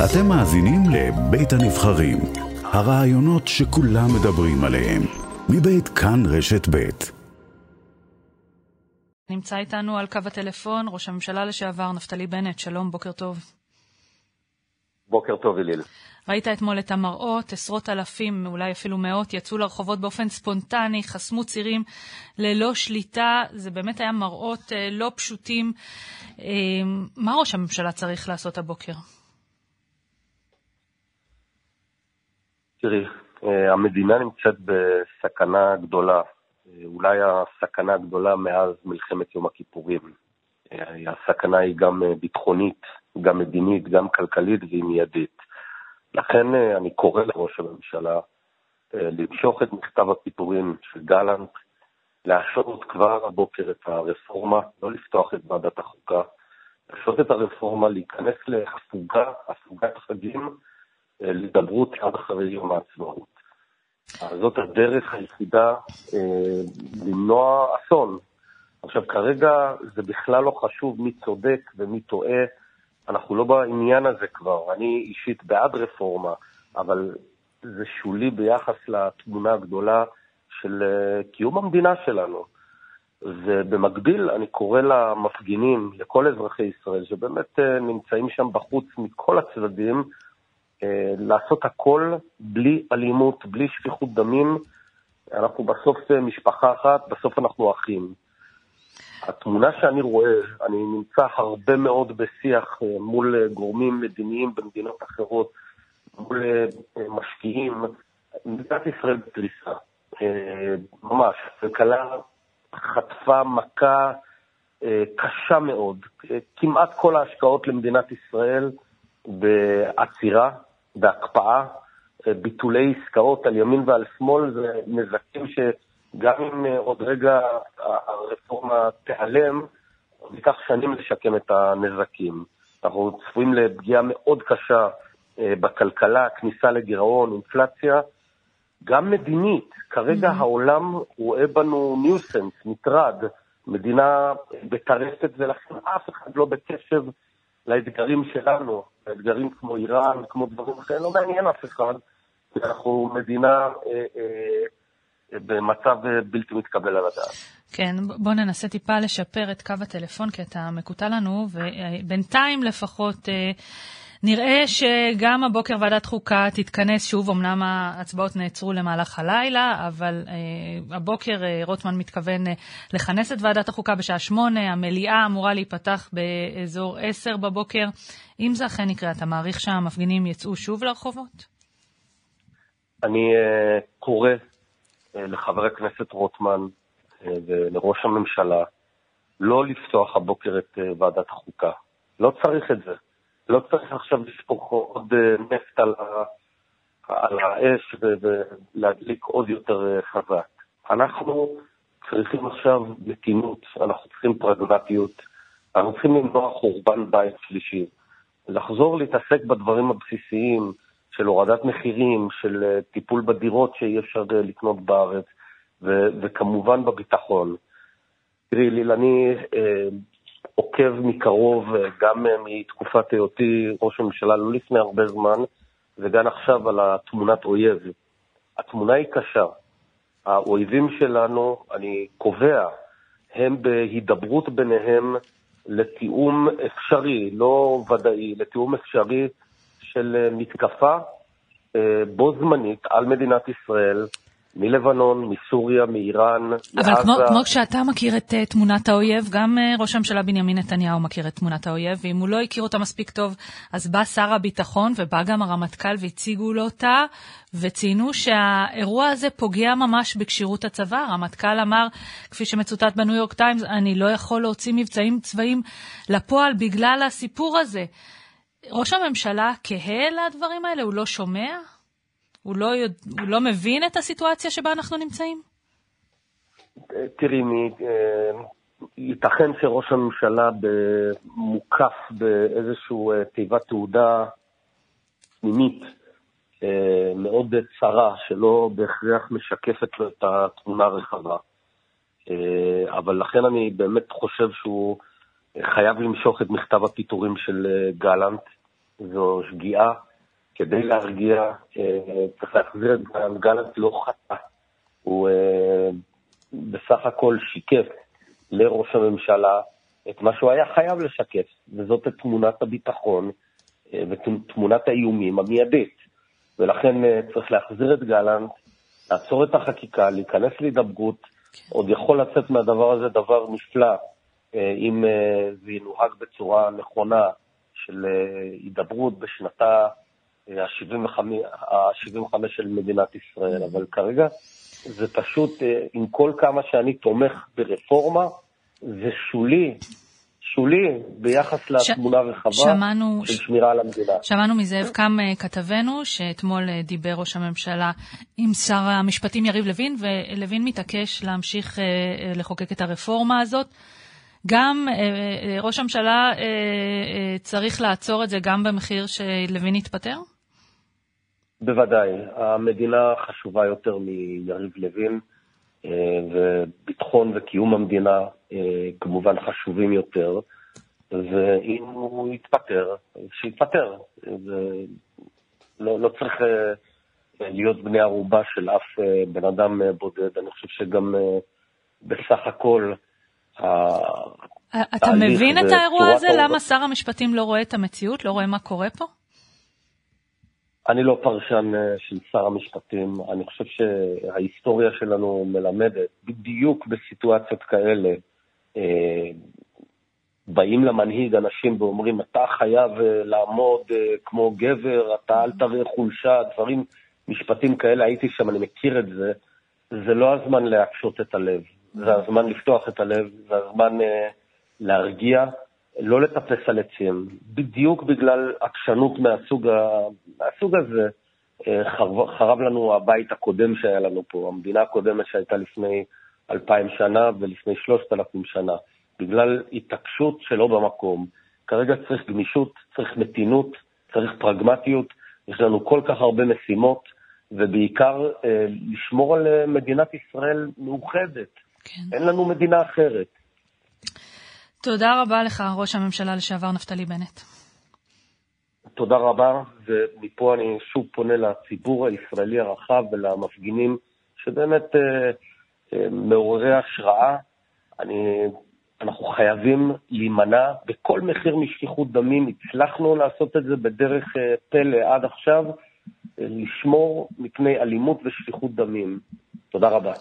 אתם מאזינים לבית הנבחרים, הרעיונות שכולם מדברים עליהם, מבית כאן רשת בית. נמצא איתנו על קו הטלפון ראש הממשלה לשעבר נפתלי בנט, שלום, בוקר טוב. בוקר טוב, אליל. ראית אתמול את המראות, עשרות אלפים, אולי אפילו מאות, יצאו לרחובות באופן ספונטני, חסמו צירים ללא שליטה. זה באמת היה מראות אה, לא פשוטים. אה, מה ראש הממשלה צריך לעשות הבוקר? תראי, אה, המדינה נמצאת בסכנה גדולה, אה, אולי הסכנה הגדולה מאז מלחמת יום הכיפורים. אה, הסכנה היא גם ביטחונית, גם מדינית, גם כלכלית והיא מיידית. לכן אני קורא לראש הממשלה למשוך את מכתב הפיטורים של גלנט, להשעות כבר הבוקר את הרפורמה, לא לפתוח את ועדת החוקה, להשעות את הרפורמה, להיכנס להפוגה, הפוגת חגים, להידברות עד אחרי יום העצמאות. זאת הדרך היחידה אה, למנוע אסון. עכשיו, כרגע זה בכלל לא חשוב מי צודק ומי טועה, אנחנו לא בעניין הזה כבר. אני אישית בעד רפורמה, אבל זה שולי ביחס לתמונה הגדולה של אה, קיום המדינה שלנו. ובמקביל, אני קורא למפגינים, לכל אזרחי ישראל, שבאמת אה, נמצאים שם בחוץ מכל הצדדים, לעשות הכל בלי אלימות, בלי שפיכות דמים. אנחנו בסוף משפחה אחת, בסוף אנחנו אחים. התמונה שאני רואה, אני נמצא הרבה מאוד בשיח אה, מול גורמים מדיניים במדינות אחרות, מול אה, משקיעים. מדינת ישראל בקריסה, ממש. כלכלה חטפה מכה קשה מאוד. כמעט כל ההשקעות למדינת ישראל בעצירה, בהקפאה, אה, ביטולי עסקאות על ימין ועל שמאל, זה נזקים שגם אם אה, עוד רגע הרפורמה תיעלם, ייקח שנים לשקם את הנזקים. אנחנו צפויים לפגיעה מאוד קשה אה, בכלכלה, כניסה לגירעון, אינפלציה, גם מדינית. כרגע mm-hmm. העולם רואה בנו ניוסנס, מטרד, מדינה בטרפת, ולכן אף אחד לא בקשב לאתגרים שלנו, לאתגרים כמו איראן, כמו דברים אחרים, לא מעניין אף אחד, אנחנו מדינה אה, אה, במצב אה, בלתי מתקבל על הדעת. כן, בוא ננסה טיפה לשפר את קו הטלפון, כי אתה מקוטע לנו, ובינתיים לפחות... אה, נראה שגם הבוקר ועדת חוקה תתכנס שוב, אמנם ההצבעות נעצרו למהלך הלילה, אבל אה, הבוקר אה, רוטמן מתכוון אה, לכנס את ועדת החוקה בשעה שמונה, המליאה אמורה להיפתח באזור עשר בבוקר. אם זה אכן יקרה, אתה מעריך שהמפגינים יצאו שוב לרחובות? אני אה, קורא אה, לחבר הכנסת רוטמן אה, ולראש הממשלה לא לפתוח הבוקר את אה, ועדת החוקה. לא צריך את זה. לא צריך עכשיו לשפוך עוד אה, נפט על, על האש ולהדליק עוד יותר אה, חזק. אנחנו צריכים עכשיו מתינות, אנחנו צריכים פרגמטיות, אנחנו צריכים למנוע חורבן בית שלישי, לחזור להתעסק בדברים הבסיסיים של הורדת מחירים, של אה, טיפול בדירות שאי אפשר לקנות בארץ, ו- וכמובן בביטחון. תראי, ליל, אני עוקב מקרוב אה, גם אה, מתקופת היותי ראש הממשלה, לא לפני הרבה זמן, וגם עכשיו על התמונת אויב. התמונה היא קשה. האויבים שלנו, אני קובע, הם בהידברות ביניהם לתיאום אפשרי, לא ודאי, לתיאום אפשרי של אה, מתקפה בו זמנית על מדינת ישראל, מלבנון, מסוריה, מאיראן, מעזה. אבל כמו, כמו כשאתה מכיר את uh, תמונת האויב, גם uh, ראש הממשלה בנימין נתניהו מכיר את תמונת האויב, ואם הוא לא הכיר אותה מספיק טוב, אז בא שר הביטחון ובא גם הרמטכ"ל והציגו לו אותה, וציינו שהאירוע הזה פוגע ממש בכשירות הצבא. הרמטכ"ל אמר, כפי שמצוטט בניו יורק טיימס, אני לא יכול להוציא מבצעים צבאיים לפועל בגלל הסיפור הזה. ראש הממשלה כהה לדברים האלה? הוא לא שומע? הוא לא, יודע, הוא לא מבין את הסיטואציה שבה אנחנו נמצאים? תראי, אה, ייתכן שראש הממשלה מוקף באיזושהי אה, תיבת תעודה פנימית אה, מאוד צרה, שלא בהכרח משקפת לו את התמונה הרחבה. אבל לכן אני באמת חושב שהוא חייב למשוך את מכתב הפיטורים של גלנט. זו שגיאה. כדי להרגיע, צריך להחזיר את גלנט. גלנט לא חטא. הוא בסך הכל שיקף לראש הממשלה את מה שהוא היה חייב לשקף, וזאת את תמונת הביטחון ותמונת האיומים המיידית. ולכן אה, צריך להחזיר את גלנט, לעצור את החקיקה, להיכנס להידברות. כן. עוד יכול לצאת מהדבר הזה דבר נפלא, אה, אם אה, זה ינוהג בצורה נכונה של הידברות בשנתה ה-75 של מדינת ישראל. אבל כרגע זה פשוט, עם כל כמה שאני תומך ברפורמה, זה שולי שולי ביחס לתמונה הרחבה שמענו, של שמירה על המדינה. שמענו מזאב קם אה, כתבנו, שאתמול אה, דיבר ראש הממשלה עם שר המשפטים יריב לוין, ולוין מתעקש להמשיך אה, לחוקק את הרפורמה הזאת. גם ראש הממשלה צריך לעצור את זה גם במחיר שלוין יתפטר? בוודאי. המדינה חשובה יותר מיריב לוין. וביטחון וקיום המדינה אה, כמובן חשובים יותר, ואם הוא יתפטר, שיתפטר. לא, לא צריך אה, להיות בני ערובה של אף אה, בן אדם בודד. אני חושב שגם בסך הכל... אתה מבין את האירוע הזה? למה שר המשפטים לא רואה את המציאות? לא רואה מה קורה פה? אני לא פרשן אה, של שר המשפטים. אני חושב שההיסטוריה שלנו מלמדת, בדיוק בסיטואציות כאלה, אה, באים למנהיג אנשים ואומרים, אתה חייב אה, לעמוד כמו גבר, אתה אל תראה חולשה, דברים, משפטים כאלה, הייתי שם, אני מכיר את זה. זה לא הזמן להקשות את הלב, זה הזמן לפתוח את הלב, זה הזמן להרגיע. לא לטפס על עצים, בדיוק בגלל עקשנות מהסוג, ה... מהסוג הזה. אה, חרב, חרב לנו הבית הקודם שהיה לנו פה, המדינה הקודמת שהייתה לפני אלפיים שנה ולפני שלושת אלפים שנה, בגלל התעקשות שלא במקום. כרגע צריך גמישות, צריך מתינות, צריך פרגמטיות, יש לנו כל כך הרבה משימות, ובעיקר אה, לשמור על אה, מדינת ישראל מאוחדת. כן. אין לנו מדינה אחרת. תודה רבה לך, ראש הממשלה לשעבר נפתלי בנט. תודה רבה, ומפה אני שוב פונה לציבור הישראלי הרחב ולמפגינים שבאמת אה, אה, מעוררי השראה. אני, אנחנו חייבים להימנע בכל מחיר משפיכות דמים. הצלחנו לעשות את זה בדרך אה, פלא עד עכשיו, אה, לשמור מפני אלימות ושפיכות דמים. תודה רבה.